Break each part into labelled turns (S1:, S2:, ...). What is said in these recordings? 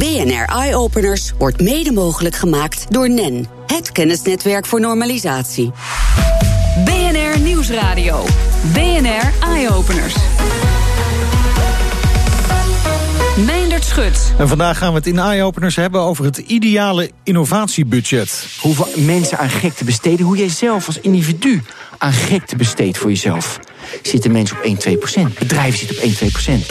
S1: BNR Eye Openers wordt mede mogelijk gemaakt door NEN, het kennisnetwerk voor normalisatie.
S2: BNR Nieuwsradio. BNR Eye Openers. Meindert Schut.
S3: En vandaag gaan we het in Eye-Openers hebben over het ideale innovatiebudget.
S4: Hoeveel mensen aan gekte besteden, hoe jij zelf als individu aan gekte besteedt voor jezelf. Zitten mensen op 1, 2 procent. Bedrijven zitten op 1, 2 procent.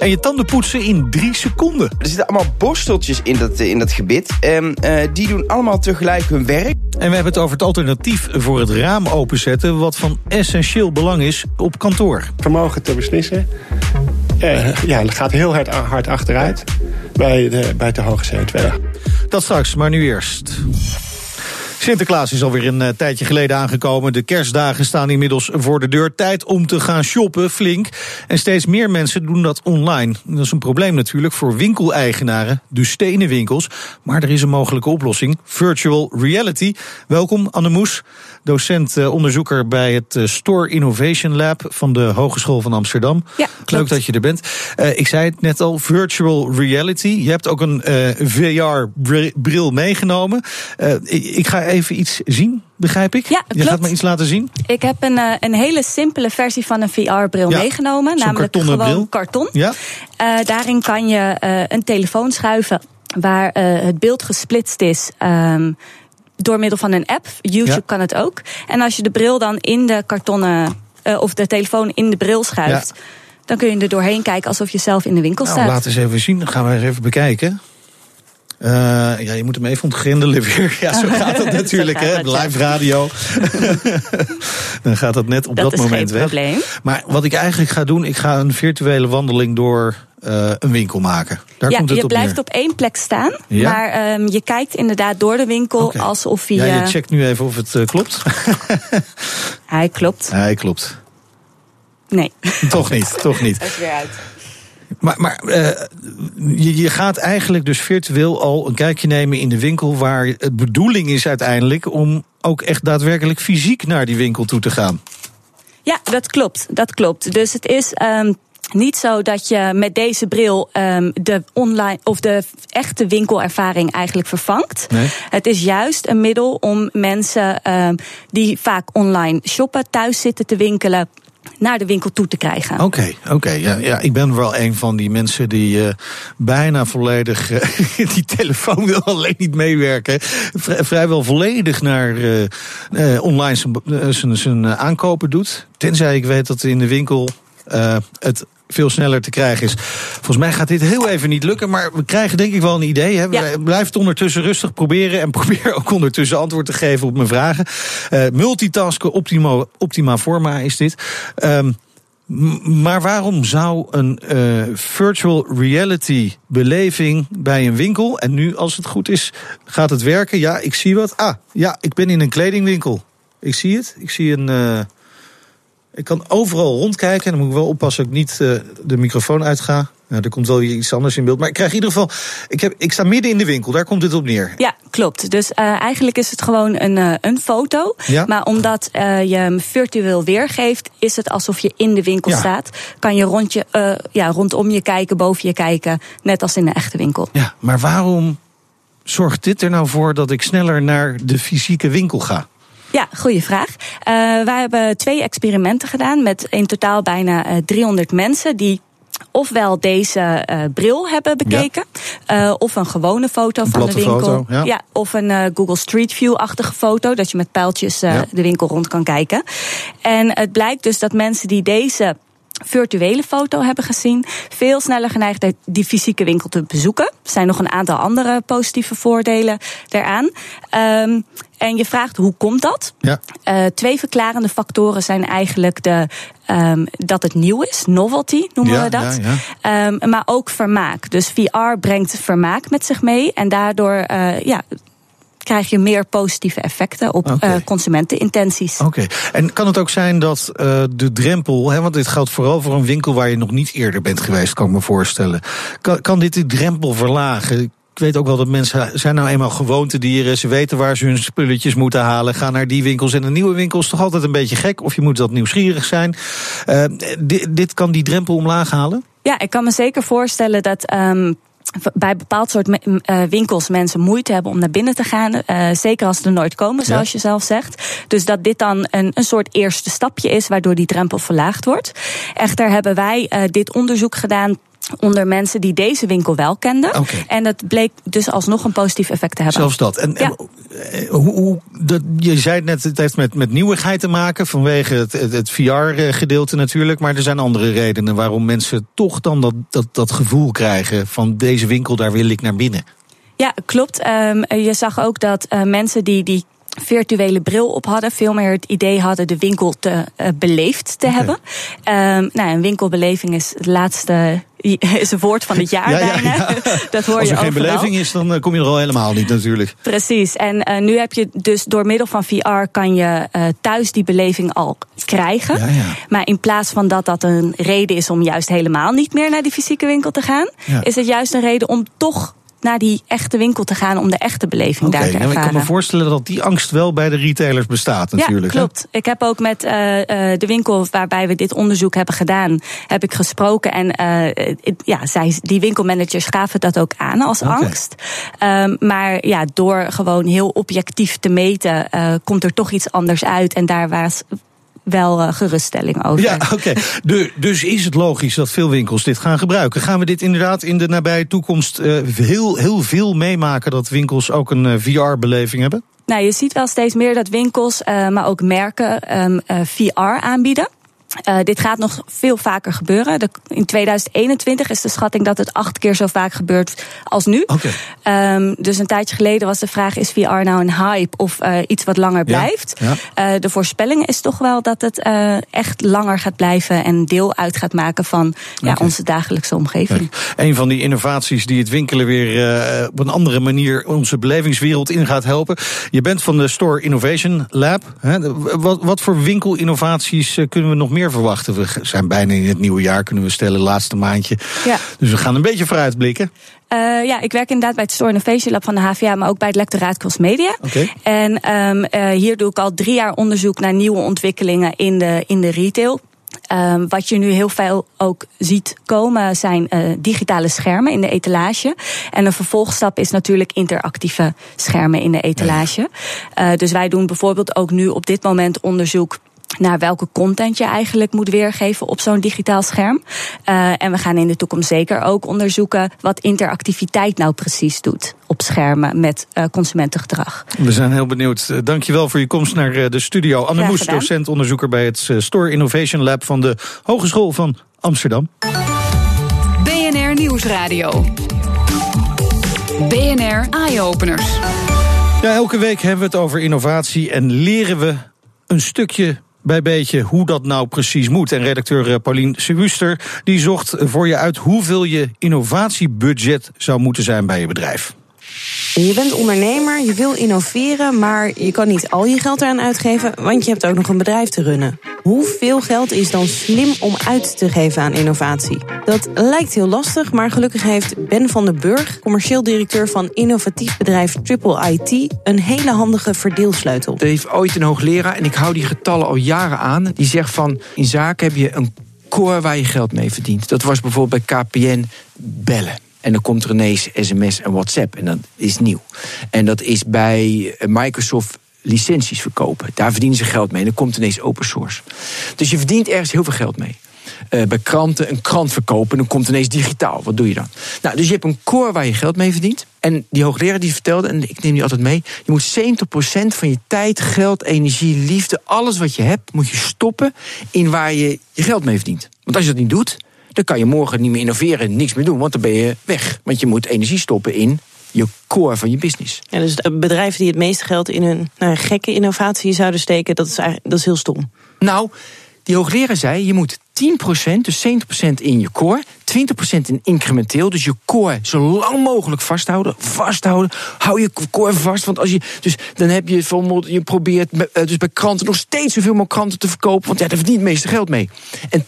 S3: En je tanden poetsen in drie seconden.
S5: Er zitten allemaal borsteltjes in dat, in dat gebit. En uh, die doen allemaal tegelijk hun werk.
S3: En we hebben het over het alternatief voor het raam openzetten... wat van essentieel belang is op kantoor.
S6: Vermogen te beslissen uh, ja, dat gaat heel hard, hard achteruit bij de, bij de hoge CO2.
S3: Dat straks, maar nu eerst. Sinterklaas is alweer een uh, tijdje geleden aangekomen. De kerstdagen staan inmiddels voor de deur. Tijd om te gaan shoppen, flink. En steeds meer mensen doen dat online. Dat is een probleem natuurlijk voor winkeleigenaren, dus stenen winkels. Maar er is een mogelijke oplossing: virtual reality. Welkom, Anne Moes, docent-onderzoeker uh, bij het uh, Store Innovation Lab van de Hogeschool van Amsterdam.
S7: Ja,
S3: Leuk dat je er bent. Uh, ik zei het net al: virtual reality. Je hebt ook een uh, VR-bril meegenomen. Uh, ik ga even iets zien, begrijp ik?
S7: Ja,
S3: Je gaat me iets laten zien?
S7: Ik heb een, uh, een hele simpele versie van een VR-bril
S3: Ja,
S7: meegenomen. Namelijk gewoon
S3: bril.
S7: karton.
S3: Ja?
S7: Uh, daarin kan je uh, een telefoon schuiven waar uh, het beeld gesplitst is. Um, door middel van een app. YouTube
S3: Ja.
S7: kan het ook. En als je de bril dan in de kartonnen. Of de telefoon in de bril schuift. Dan kun je er doorheen kijken alsof je zelf in de winkel
S3: Nou,
S7: staat.
S3: laat eens even zien. Dan gaan we eens even bekijken. Uh, ja, je moet hem even ontgrendelen weer. Ja, zo gaat het natuurlijk, hè?
S7: het.
S3: Live radio. Dan gaat dat net op dat,
S7: dat is
S3: moment
S7: geen
S3: weg.
S7: probleem.
S3: Maar wat ik eigenlijk ga doen, ik ga een virtuele wandeling door uh, een winkel maken. Daar
S7: ja,
S3: komt het
S7: je
S3: op
S7: blijft
S3: neer.
S7: op één plek staan.
S3: Ja.
S7: Maar um, je kijkt inderdaad door de winkel alsof je.
S3: Ja, je checkt nu even of het uh, klopt.
S7: Hij klopt.
S3: Hij klopt.
S7: Nee.
S3: Toch niet, toch niet.
S7: Hij is weer uit.
S3: Maar, maar uh, je, je gaat eigenlijk dus virtueel al een kijkje nemen in de winkel... waar het bedoeling is uiteindelijk om ook echt daadwerkelijk fysiek naar die winkel toe te gaan.
S7: Ja, dat klopt. Dat klopt. Dus het is. Um, niet zo dat je met deze bril um, de online of de echte winkelervaring eigenlijk vervangt.
S3: Nee.
S7: Het is juist een middel om mensen um, die vaak online shoppen, thuis zitten te winkelen, naar de winkel toe te krijgen.
S3: Oké, oké. Ja, ja, ik ben wel een van die mensen die uh, bijna volledig. Uh, die telefoon wil alleen niet meewerken. Vri vrijwel volledig naar uh, online zijn aankopen doet. Tenzij ik weet dat in de winkel het veel sneller te krijgen is. Volgens mij gaat dit heel even niet lukken, maar we krijgen denk ik wel een idee. Hè?
S7: Ja.
S3: Blijf het ondertussen rustig proberen en probeer ook ondertussen antwoord te geven op mijn vragen. Uh, multitasken optima, optima forma is dit. Um, maar waarom zou een uh, virtual reality beleving bij een winkel, en nu als het goed is, gaat het werken? Ja, ik zie wat. Ah, ja, ik ben in een kledingwinkel. Ik zie het. Ik zie een. Uh, ik kan overal rondkijken. En dan moet ik wel oppassen dat ik niet uh, de microfoon uitga. Nou, er komt wel iets anders in beeld. Maar ik krijg in ieder geval. Ik, heb, ik sta midden in de winkel, daar komt dit op neer.
S7: Ja, klopt. Dus uh, eigenlijk is het gewoon een, uh, een foto.
S3: Ja?
S7: Maar omdat uh, je hem virtueel weergeeft, is het alsof je in de winkel
S3: Ja.
S7: staat. Kan je rond je, ja, rondom je kijken, boven je kijken. Net als in de echte winkel.
S3: Ja, maar waarom zorgt dit er nou voor dat ik sneller naar de fysieke winkel ga?
S7: Ja, goede vraag. Uh, wij hebben twee experimenten gedaan met in totaal bijna uh, 300 mensen die ofwel deze uh, bril hebben bekeken, ja. uh, of een gewone foto
S3: een
S7: van de winkel.
S3: Foto, ja.
S7: ja. of een uh, Google Street View-achtige foto, dat je met pijltjes ja. de winkel rond kan kijken. En het blijkt dus dat mensen die deze virtuele foto hebben gezien, veel sneller geneigd die fysieke winkel te bezoeken. Er zijn nog een aantal andere positieve voordelen daaraan. Um, en je vraagt hoe komt dat?
S3: Ja.
S7: Uh, twee verklarende factoren zijn eigenlijk de, um, dat het nieuw is, novelty noemen
S3: ja,
S7: we dat.
S3: Ja.
S7: Um, maar ook vermaak. Dus VR brengt vermaak met zich mee en daardoor uh, ja, krijg je meer positieve effecten op
S3: okay.
S7: uh, consumentenintenties.
S3: Oké, okay. en kan het ook zijn dat uh, de drempel, hè, want dit geldt vooral voor een winkel waar je nog niet eerder bent geweest, kan ik me voorstellen. Kan, kan dit de drempel verlagen? Ik weet ook wel dat mensen zijn nou eenmaal gewoontedieren. Ze weten waar ze hun spulletjes moeten halen. Gaan naar die winkels. En een nieuwe winkel is toch altijd een beetje gek. Of je moet dat nieuwsgierig zijn. Uh, dit, dit kan die drempel omlaag halen?
S7: Ja, ik kan me zeker voorstellen dat. Um, bij bepaald soort uh, winkels mensen moeite hebben om naar binnen te gaan. Uh, zeker als ze er nooit komen, zoals ja. je zelf zegt. Dus dat dit dan een, een soort eerste stapje is, waardoor die drempel verlaagd wordt. Echter hebben wij uh, dit onderzoek gedaan onder mensen die deze winkel wel kenden.
S3: Okay.
S7: En dat bleek dus alsnog een positief effect te hebben.
S3: Zelfs dat. En, ja. en hoe, hoe, dat, je zei net, het heeft met, met nieuwigheid te maken vanwege het, het, het VR-gedeelte natuurlijk. Maar er zijn andere redenen waarom mensen toch dan dat, dat, dat gevoel krijgen van deze winkel, daar wil ik naar binnen.
S7: Ja, klopt. Um, je zag ook dat uh, mensen die, die virtuele bril op hadden, veel meer het idee hadden de winkel te uh, beleefd te okay. hebben. Um, nou, een winkelbeleving is het laatste is een woord van het jaar
S3: ja,
S7: bijna.
S3: Ja, ja.
S7: Dat hoor
S3: Als er
S7: je
S3: geen beleving is, dan kom je er al helemaal niet natuurlijk.
S7: Precies. En uh, nu heb je dus door middel van VR kan je uh, thuis die beleving al krijgen.
S3: Ja, ja.
S7: Maar in plaats van dat dat een reden is om juist helemaal niet meer naar die fysieke winkel te gaan, is het juist een reden om toch naar die echte winkel te gaan om de echte beleving
S3: okay,
S7: daar te ervaren.
S3: Ik kan me voorstellen dat die angst wel bij de retailers bestaat natuurlijk.
S7: Ja, klopt. Hè? Ik heb ook met uh, uh, de winkel waarbij we dit onderzoek hebben gedaan, heb ik gesproken. En uh, ja, zij, die winkelmanagers gaven dat ook aan als
S3: okay.
S7: angst. Um, maar ja, door gewoon heel objectief te meten, komt er toch iets anders uit. En daar was wel uh, geruststelling over.
S3: Ja, oké. Okay. De, dus is het logisch dat veel winkels dit gaan gebruiken. Gaan we dit inderdaad in de nabije toekomst uh, heel, heel veel meemaken dat winkels ook een uh, VR-beleving hebben?
S7: Nou, je ziet wel steeds meer dat winkels, maar ook merken um, VR aanbieden. Uh, dit gaat nog veel vaker gebeuren. De, in 2021 is de schatting dat het acht keer zo vaak gebeurt als nu.
S3: Okay.
S7: Um, dus een tijdje geleden was de vraag: is VR nou een hype of uh, iets wat langer blijft?
S3: Ja.
S7: Uh, de voorspelling is toch wel dat het echt langer gaat blijven en deel uit gaat maken van ja, onze dagelijkse omgeving.
S3: Ja. Een van die innovaties die het winkelen weer op een andere manier onze belevingswereld in gaat helpen. Je bent van de Store Innovation Lab. Hè? Wat, wat voor winkelinnovaties kunnen we nog meer verwachten. We zijn bijna in het nieuwe jaar, kunnen we stellen, laatste maandje.
S7: Ja.
S3: Dus we gaan een beetje vooruitblikken.
S7: Uh, ja, ik werk inderdaad bij het Store Innovation Lab van de HVA, maar ook bij het lectoraat Crossmedia.
S3: Okay.
S7: En um, uh, hier doe ik al drie jaar onderzoek naar nieuwe ontwikkelingen in de, in de retail. Um, wat je nu heel veel ook ziet komen zijn uh, digitale schermen in de etalage. En een vervolgstap is natuurlijk interactieve schermen in de etalage. Uh, dus wij doen bijvoorbeeld ook nu op dit moment onderzoek naar welke content je eigenlijk moet weergeven op zo'n digitaal scherm. Uh, en we gaan in de toekomst zeker ook onderzoeken wat interactiviteit nou precies doet op schermen met uh, consumentengedrag.
S3: We zijn heel benieuwd. Dankjewel voor je komst naar de studio. Anne Moes, docent onderzoeker bij het Store Innovation Lab van de Hogeschool van Amsterdam.
S2: BNR Nieuwsradio. BNR Eye-Openers.
S3: Ja, elke week hebben we het over innovatie en leren we een stukje bij beetje hoe dat nou precies moet. En redacteur Paulien Seguster die zocht voor je uit hoeveel je innovatiebudget zou moeten zijn bij je bedrijf.
S8: Je bent ondernemer, je wil innoveren, maar je kan niet al je geld eraan uitgeven, want je hebt ook nog een bedrijf te runnen. Hoeveel geld is dan slim om uit te geven aan innovatie? Dat lijkt heel lastig, maar gelukkig heeft Ben van den Burg, commercieel directeur van innovatief bedrijf Triple IT, een hele handige verdeelsleutel.
S4: Er heeft ooit een hoogleraar, en ik hou die getallen al jaren aan, die zegt van in zaken heb je een core waar je geld mee verdient. Dat was bijvoorbeeld bij KPN bellen. En dan komt er ineens sms en WhatsApp. En dat is nieuw. En dat is bij Microsoft licenties verkopen. Daar verdienen ze geld mee. En dan komt ineens open source. Dus je verdient ergens heel veel geld mee. Uh, bij kranten een krant verkopen. Dan komt ineens digitaal. Wat doe je dan? Nou, dus je hebt een core waar je geld mee verdient. En die hoogleraar die vertelde, en ik neem die altijd mee. Je moet 70% van je tijd, geld, energie, liefde, alles wat je hebt, moet je stoppen in waar je je geld mee verdient. Want als je dat niet doet, dan kan je morgen niet meer innoveren, niks meer doen, want dan ben je weg. Want je moet energie stoppen in je core van je business.
S8: Ja, dus bedrijven die het meeste geld in hun nou, gekke innovatie zouden steken, dat is, dat is heel stom.
S4: Nou, die hoogleraar zei, je moet 10%, dus 70% in je core, 20% in incrementeel, dus je core zo lang mogelijk vasthouden. Vasthouden, hou je core vast, want als je, dus dan heb je bijvoorbeeld, je probeert dus bij kranten nog steeds zoveel mogelijk kranten te verkopen, want ja, daar verdient het meeste geld mee. En 10%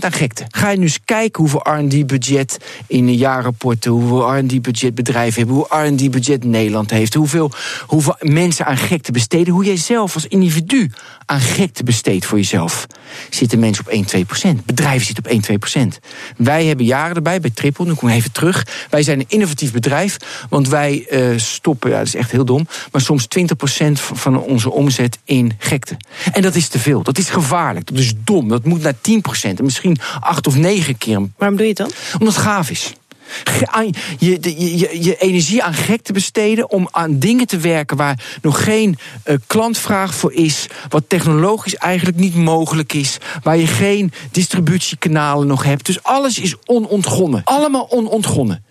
S4: aan gekte. Ga je nu eens kijken hoeveel R&D-budget in een jaarrapporten, hoeveel R&D-budget bedrijven hebben, hoe R&D-budget Nederland heeft, hoeveel, hoeveel mensen aan gekte besteden, hoe jij zelf als individu aan gekte besteedt voor jezelf. Zitten mensen op 1, 2%? Bedrijven zitten op 1, 2% Wij hebben jaren erbij, bij Triple, nu kom ik even terug. Wij zijn een innovatief bedrijf, want wij uh, stoppen, ja, dat is echt heel dom, maar soms 20% van onze omzet in gekte. En dat is te veel, dat is gevaarlijk, dat is dom, dat moet naar 10% en misschien 8 of 9 keer.
S8: Waarom doe je het dan?
S4: Omdat het gaaf is je, je, je, energie aan gek te besteden om aan dingen te werken waar nog geen uh, klantvraag voor is, wat technologisch eigenlijk niet mogelijk is, waar je geen distributiekanalen nog hebt. Dus alles is onontgonnen. Allemaal onontgonnen.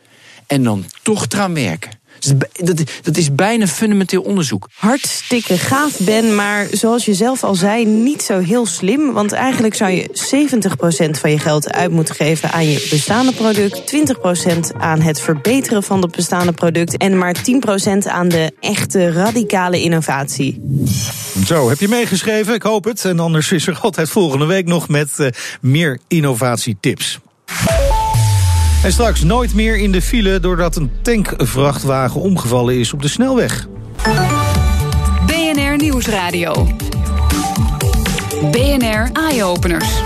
S4: En dan toch eraan werken. Dat, dat is bijna fundamenteel onderzoek.
S8: Hartstikke gaaf, Ben, maar zoals je zelf al zei, niet zo heel slim. Want eigenlijk zou je 70% van je geld uit moeten geven aan je bestaande product, 20% aan het verbeteren van het bestaande product en maar 10% aan de echte radicale innovatie.
S3: Zo, heb je meegeschreven? Ik hoop het. En anders is er altijd volgende week nog met uh, meer innovatietips. En straks nooit meer in de file doordat een tankvrachtwagen omgevallen is op de snelweg.
S2: BNR Nieuwsradio. BNR Eye Openers.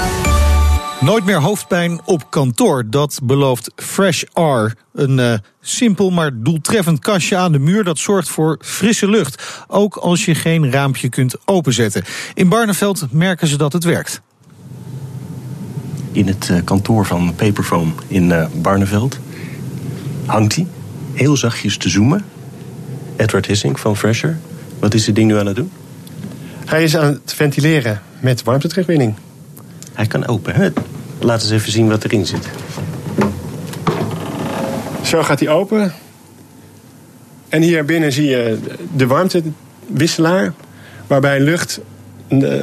S3: Nooit meer hoofdpijn op kantoor. Dat belooft Fresh R. Een uh, simpel maar doeltreffend kastje aan de muur dat zorgt voor frisse lucht. Ook als je geen raampje kunt openzetten. In Barneveld merken ze dat het werkt
S9: in het eh, kantoor van Paperfoam in uh, Barneveld. Hangt hij heel zachtjes te zoomen. Edward Hissing van Fresher. Wat is dit ding nu aan het doen?
S6: Hij is aan het ventileren met warmteterugwinning.
S9: Hij kan open. Hè? Laat eens even zien wat erin zit.
S6: Zo gaat hij open. En hier binnen zie je de warmtewisselaar. Waarbij lucht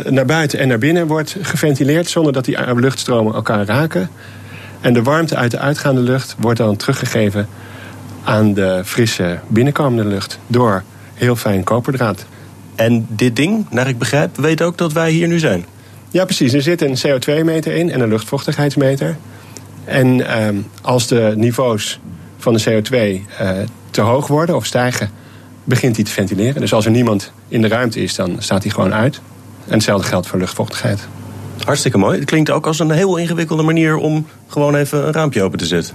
S6: naar buiten en naar binnen wordt geventileerd zonder dat die luchtstromen elkaar raken. En de warmte uit de uitgaande lucht wordt dan teruggegeven aan de frisse binnenkomende lucht door heel fijn koperdraad.
S9: En dit ding, naar ik begrijp, weet ook dat wij hier nu zijn?
S6: Ja, precies. Er zit een CO2-meter in en een luchtvochtigheidsmeter. En ehm, als de niveaus van de CO2 eh, te hoog worden of stijgen, begint hij te ventileren. Dus als er niemand in de ruimte is, dan staat hij gewoon uit. En hetzelfde geldt voor luchtvochtigheid.
S9: Hartstikke mooi. Het klinkt ook als een heel ingewikkelde manier om gewoon even een raampje open te zetten.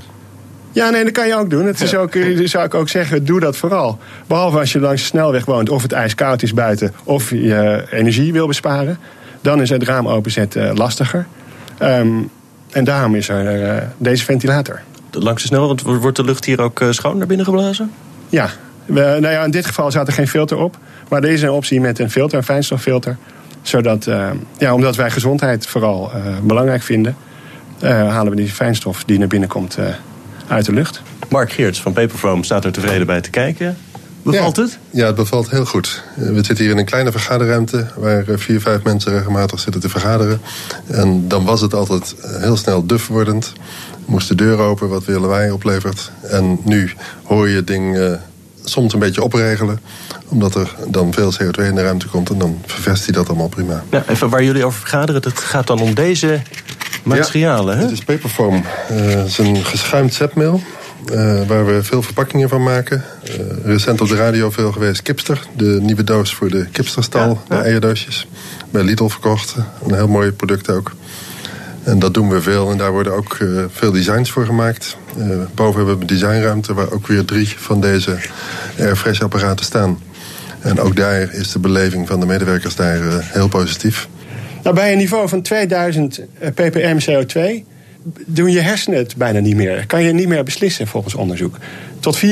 S6: Ja, nee, dat kan je ook doen. Het is ook, zou ik ook zeggen, doe dat vooral. Behalve als je langs de snelweg woont, of het ijskoud is buiten, of je energie wil besparen. Dan is het raam openzetten lastiger. Ehm, en daarom is er uh, deze ventilator.
S9: Langs de snelweg, wordt de lucht hier ook schoon naar binnen geblazen?
S6: Ja. We, nou ja, in dit geval zat er geen filter op. Maar er is een optie met een filter, een fijnstoffilter zodat, uh, ja, omdat wij gezondheid vooral uh, belangrijk vinden, uh, halen we die fijnstof die naar binnen komt uit de lucht.
S9: Mark Geerts van Paperfoam staat er tevreden bij te kijken. Bevalt het?
S10: Ja, het bevalt heel goed. We zitten hier in een kleine vergaderruimte waar vier, vijf mensen regelmatig zitten te vergaderen. En dan was het altijd heel snel duf wordend. Moest de deur open, wat weer lawaai oplevert. En nu hoor je het ding soms een beetje opregelen. Omdat er dan veel CO2 in de ruimte komt. En dan vervest hij dat allemaal prima.
S9: Ja, even waar jullie over vergaderen. Het gaat dan om deze materialen,
S10: ja,
S9: hè?
S10: Het is paperfoam. Uh, het is een geschuimd zetmeel. Uh, waar we veel verpakkingen van maken. Uh, recent op de radio veel geweest Kipster. De nieuwe doos voor de Kipsterstal. De eierdoosjes. Bij Lidl verkocht. Een heel mooi product ook. En dat doen we veel en daar worden ook uh, veel designs voor gemaakt. Uh, boven hebben we een designruimte waar ook weer drie van deze Airfresh apparaten staan. En ook daar is de beleving van de medewerkers daar uh, heel positief.
S6: Nou, bij een niveau van 2000 ppm CO2 doen je hersenen het bijna niet meer. Kan je niet meer beslissen volgens onderzoek. Tot 94%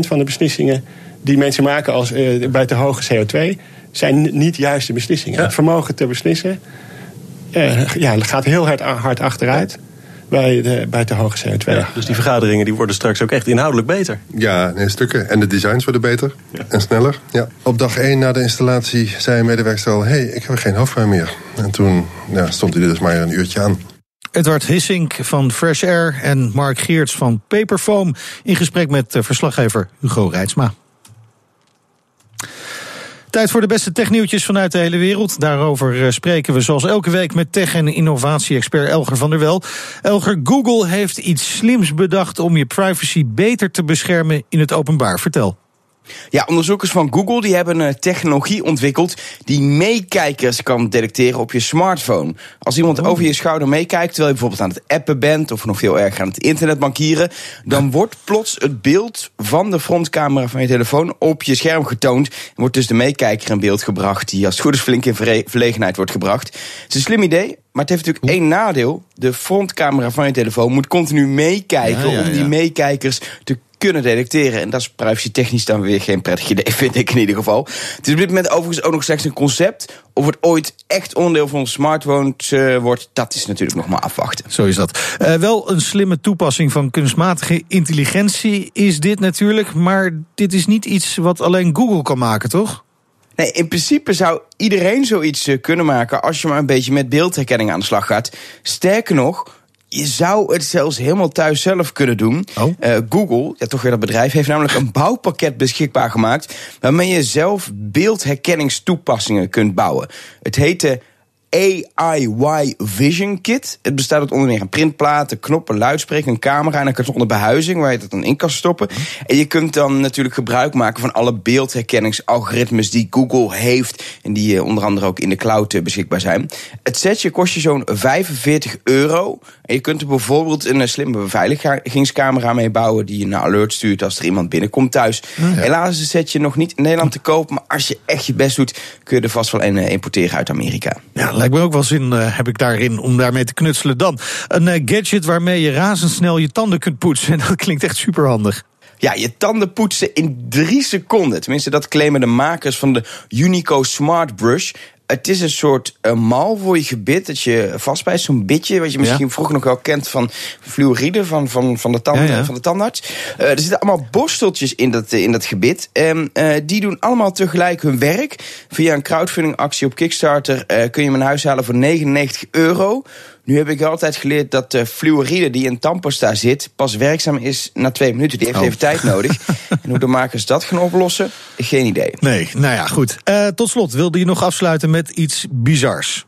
S6: van de beslissingen die mensen maken als, bij te hoge CO2 zijn niet juiste beslissingen. Ja. Het vermogen te beslissen ja, gaat heel hard, hard achteruit bij, de, bij te hoge CO2. Ja,
S9: dus die vergaderingen die worden straks ook echt inhoudelijk beter?
S10: Ja, nee, stukken. En de designs worden beter ja. en sneller. Ja. Op dag 1 na de installatie zei een medewerker al... hé, hey, ik heb geen hoofdpijn meer. En toen ja, stond hij dus maar een uurtje aan.
S3: Edward Hissink van Fresh Air en Mark Geerts van Paperfoam... in gesprek met eh, verslaggever Hugo Reitsma. Tijd voor de beste technieuwtjes vanuit de hele wereld. Daarover eh, spreken we zoals elke week met tech- en innovatie-expert Elger van der Wel. Elger, Google heeft iets slims bedacht om je privacy beter te beschermen in het openbaar. Vertel.
S5: Ja, onderzoekers van Google die hebben een technologie ontwikkeld die meekijkers kan detecteren op je smartphone. Als iemand over je schouder meekijkt terwijl je bijvoorbeeld aan het appen bent of nog veel erger aan het internet bankieren, dan wordt plots het beeld van de frontcamera van je telefoon op je scherm getoond en wordt dus de meekijker in beeld gebracht die als het goed is flink in verlegenheid wordt gebracht. Het is een slim idee, maar het heeft natuurlijk één nadeel. De frontcamera van je telefoon moet continu meekijken
S3: Ja, ja,
S5: om die meekijkers te kunnen detecteren. En dat is privacy-technisch dan weer geen prettig idee, vind ik in ieder geval. Het is op dit moment overigens ook nog slechts een concept. Of het ooit echt onderdeel van onze smartphones eh, wordt, dat is natuurlijk nog maar afwachten.
S3: Zo is dat. Eh, wel een slimme toepassing van kunstmatige intelligentie is dit natuurlijk. Maar dit is niet iets wat alleen Google kan maken, toch?
S5: Nee, in principe zou iedereen zoiets eh, kunnen maken als je maar een beetje met beeldherkenning aan de slag gaat. Sterker nog. Je zou het zelfs helemaal thuis zelf kunnen doen.
S3: Oh.
S5: Eh, Google, ja, toch weer dat bedrijf, heeft namelijk een bouwpakket beschikbaar gemaakt. waarmee je zelf beeldherkenningstoepassingen kunt bouwen. Het heet de AIY Vision Kit. Het bestaat uit onder meer een printplaat, een knop, een luidspreker, een camera en een kartonnen behuizing waar je dat dan in kan stoppen. En je kunt dan natuurlijk gebruik maken van alle beeldherkenningsalgoritmes die Google heeft en die eh, onder andere ook in de cloud eh, beschikbaar zijn. Het setje kost je zo'n 45 euro. En je kunt er bijvoorbeeld een eh, slimme beveiligingscamera mee bouwen die een alert stuurt als er iemand binnenkomt thuis. Helaas is het setje nog niet in Nederland te koop, maar als je echt je best doet, kun je er vast wel een importeren uit Amerika.
S3: Ja, lijkt me ook wel zin, eh, heb ik daarin, om daarmee te knutselen. Dan een eh, gadget waarmee je razendsnel je tanden kunt poetsen. En dat klinkt echt superhandig.
S5: Ja, je tanden poetsen in drie seconden. Tenminste, dat claimen de makers van de Unico Smart Brush. Het is een soort uh, mal voor je gebit dat je vastbijt, zo'n bitje, wat je misschien
S3: Ja.
S5: vroeger nog wel kent van fluoride, van, van, van, de, tanden,
S3: Ja, ja.
S5: van de tandarts. Eh, er zitten allemaal borsteltjes in dat, eh, in dat gebit. En eh, die doen allemaal tegelijk hun werk. Via een crowdfunding-actie op Kickstarter eh, kun je hem in huis halen voor 99 euro. Nu heb ik altijd geleerd dat de fluoride die in tandpasta zit... pas werkzaam is na twee minuten. Die heeft
S3: Oh.
S5: even tijd nodig. en hoe de makers dat gaan oplossen, geen idee.
S3: Nee, nou ja, goed. Eh, tot slot wilde je nog afsluiten met iets bizars.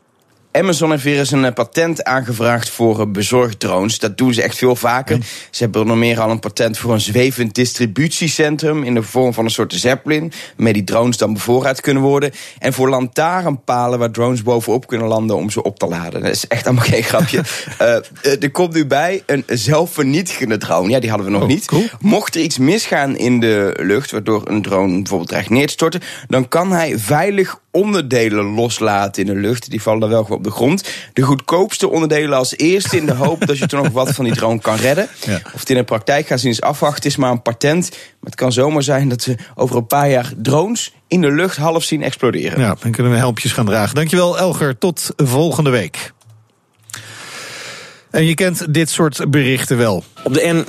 S5: Amazon heeft weer eens een eh, patent aangevraagd voor eh, bezorgdrones. Dat doen ze echt veel vaker. Ze hebben onder meer al een patent voor een zwevend distributiecentrum... in de vorm van een soort zeppelin... waarmee die drones dan bevoorraad kunnen worden. En voor lantaarnpalen waar drones bovenop kunnen landen... om ze op te laden. Dat is echt allemaal geen grapje. Eh, er komt nu bij een zelfvernietigende drone. Ja, die hadden we nog
S3: Oh,
S5: niet.
S3: cool.
S5: Mocht er iets misgaan in de lucht... waardoor een drone bijvoorbeeld dreigt neer te storten... dan kan hij veilig onderdelen loslaten in de lucht. Die vallen dan wel gewoon op de grond. De goedkoopste onderdelen als eerste in de hoop dat je toch nog wat van die drone kan redden.
S3: Ja.
S5: Of het in de praktijk gaat zien is afwachten. Het is maar een patent. Maar het kan zomaar zijn dat we over een paar jaar drones in de lucht half zien exploderen.
S3: Ja, dan kunnen we helmpjes gaan dragen. Dankjewel, Elger. Tot volgende week. En je kent dit soort berichten wel.
S11: Op de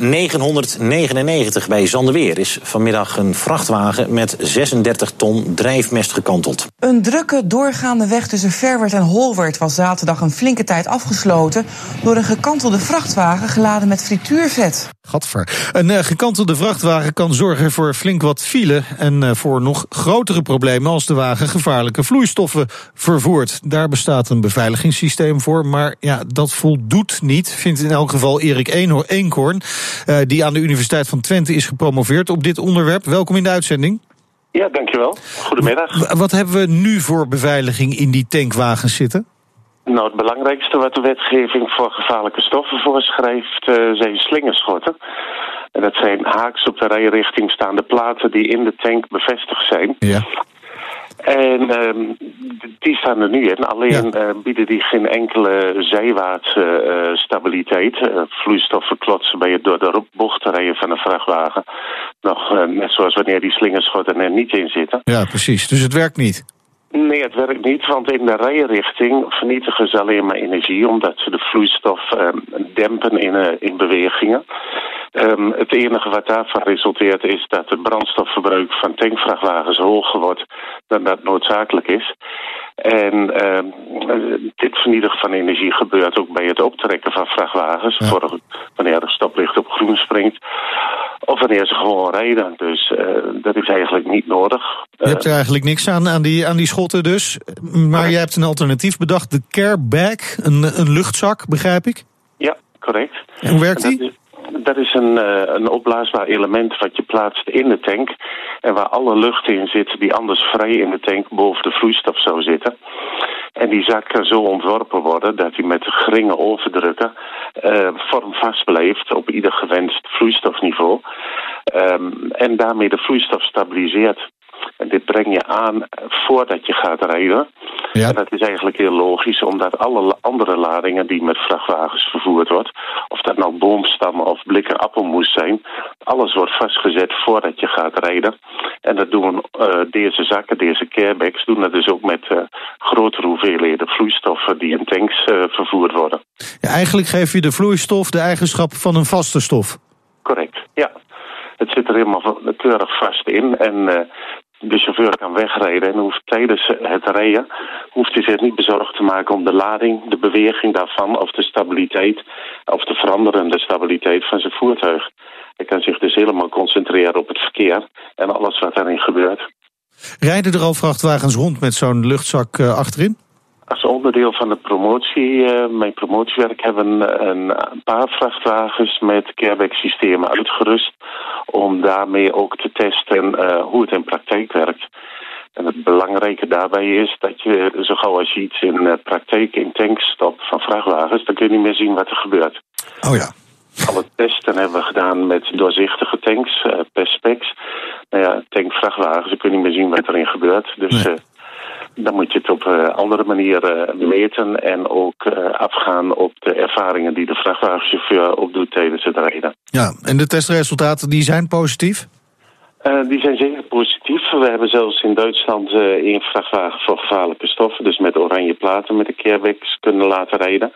S11: N999 bij Zanderweer is vanmiddag een vrachtwagen met 36 ton drijfmest gekanteld.
S12: Een drukke doorgaande weg tussen Verwert en Holwert was zaterdag een flinke tijd afgesloten door een gekantelde vrachtwagen geladen met frituurvet.
S3: Gadver. Een eh, gekantelde vrachtwagen kan zorgen voor flink wat file... en eh, voor nog grotere problemen als de wagen gevaarlijke vloeistoffen vervoert. Daar bestaat een beveiligingssysteem voor, maar ja, dat voldoet niet... vindt in elk geval Erik Eenho- Eh, die aan de Universiteit van Twente is gepromoveerd op dit onderwerp. Welkom in de uitzending.
S13: Ja, dankjewel. Goedemiddag.
S3: Wat hebben we nu voor beveiliging in die tankwagens zitten?
S13: Nou, het belangrijkste wat de wetgeving voor gevaarlijke stoffen voorschrijft eh, zijn slingerschotten. En dat zijn haaks op de rijrichting staande platen die in de tank bevestigd zijn.
S3: Ja.
S13: En ehm, die staan er nu in. Alleen eh, bieden die geen enkele zijwaartse eh, stabiliteit. Eh, vloeistoffen klotsen bij het door de bocht rijden van een vrachtwagen. Nog net zoals wanneer die slingerschotten er niet in zitten.
S3: Ja, precies. Dus het werkt niet.
S13: Nee, het werkt niet, want in de rijrichting vernietigen ze alleen maar energie, omdat ze de vloeistof ehm, dempen in, in bewegingen. Ehm, het enige wat daarvan resulteert is dat het brandstofverbruik van tankvrachtwagens hoger wordt dan dat noodzakelijk is. En ehm, eh, dit vernietigen van energie gebeurt ook bij het optrekken van vrachtwagens, voor, wanneer het stoplicht op groen springt. Of wanneer ze gewoon rijden. Dus eh, dat is eigenlijk niet nodig.
S3: Je hebt er eigenlijk niks aan, aan die, aan die schotten dus. Maar je hebt een alternatief bedacht. De care bag, een, een luchtzak, begrijp ik.
S13: Ja, correct.
S3: En hoe werkt
S13: En
S3: die?
S13: Dat is- een, uh, een opblaasbaar element wat je plaatst in de tank. En waar alle lucht in zit die anders vrij in de tank boven de vloeistof zou zitten. En die zak kan zo ontworpen worden dat hij met geringe overdrukken uh, vormvast blijft op ieder gewenst vloeistofniveau. Um, en daarmee de vloeistof stabiliseert. En dit breng je aan voordat je gaat rijden. Ja. En dat is eigenlijk heel logisch, omdat alle andere ladingen die met vrachtwagens vervoerd wordt, of dat nou boomstammen of blikken appelmoes zijn, alles wordt vastgezet voordat je gaat rijden. En dat doen uh, deze zakken, deze carebags, doen dat dus ook met uh, grotere hoeveelheden vloeistoffen die in tanks uh, vervoerd worden.
S3: Ja, eigenlijk geef je de vloeistof de eigenschap van een vaste stof.
S13: Correct, ja. Het zit er helemaal keurig vast in. En de chauffeur kan wegrijden en hoeft tijdens het rijden hoeft hij zich niet bezorgd te maken om de lading, de beweging daarvan of de stabiliteit of de veranderende stabiliteit van zijn voertuig. Hij kan zich dus helemaal concentreren op het verkeer en alles wat daarin gebeurt.
S3: Rijden er al vrachtwagens rond met zo'n luchtzak uh, achterin?
S13: Als onderdeel van de promotie, uh, mijn promotiewerk, hebben we een, een paar vrachtwagens met careback-systemen uitgerust. Om daarmee ook te testen uh, hoe het in praktijk werkt. En het belangrijke daarbij is dat je, zo gauw als je iets in praktijk in tanks stopt van vrachtwagens, dan kun je niet meer zien wat er gebeurt.
S3: Oh ja.
S13: Alle testen hebben we gedaan met doorzichtige tanks, perspex. Nou ja, tankvrachtwagens, dan kun je niet meer zien wat erin gebeurt. Dus nee dan moet je het op uh, andere manieren meten en ook uh, afgaan op de ervaringen die de vrachtwagenchauffeur opdoet tijdens het rijden.
S3: Ja, en de testresultaten die zijn positief?
S13: Uh, die zijn zeker positief. We hebben zelfs in Duitsland één vrachtwagen voor gevaarlijke stoffen, dus met oranje platen met de carebags kunnen laten rijden.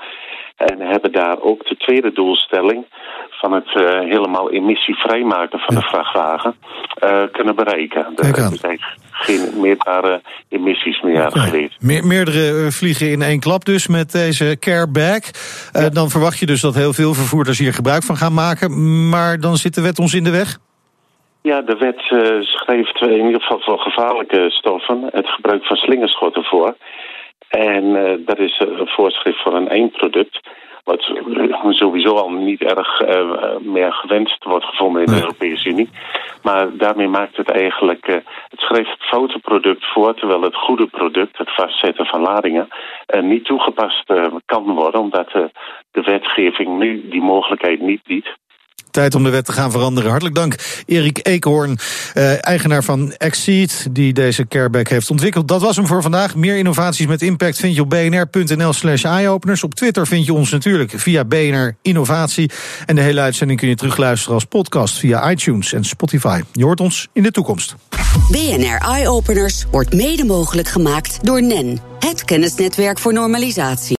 S13: En hebben daar ook de tweede doelstelling van het uh, helemaal emissievrij maken van de vrachtwagen uh, kunnen bereiken. Er zijn geen meerbare emissies meer.
S3: Meer, meerdere vliegen in één klap dus met deze carebag. Uh, ja. Dan verwacht je dus dat heel veel vervoerders hier gebruik van gaan maken. Maar dan zit de wet ons in de weg?
S13: Ja, de wet uh, schrijft in ieder geval voor gevaarlijke stoffen het gebruik van slingerschotten voor. En uh, dat is een voorschrift voor een eindproduct. Wat sowieso al niet erg uh, meer gewenst wordt gevonden in de Europese Unie. Maar daarmee maakt het eigenlijk. Het schrijft het foute product voor, terwijl het goede product, het vastzetten van ladingen, niet toegepast kan worden, omdat de wetgeving nu die mogelijkheid niet biedt.
S3: Tijd om de wet te gaan veranderen. Hartelijk dank, Erik Eekhoorn, eh, eigenaar van Exceed, die deze careback heeft ontwikkeld. Dat was hem voor vandaag. Meer innovaties met impact vind je op bnr.nl slash eyeopeners. Op Twitter vind je ons natuurlijk via BNR Innovatie. En de hele uitzending kun je terugluisteren als podcast via iTunes en Spotify. Je hoort ons in de toekomst.
S1: BNR Eyeopeners wordt mede mogelijk gemaakt door NEN, het kennisnetwerk voor normalisatie.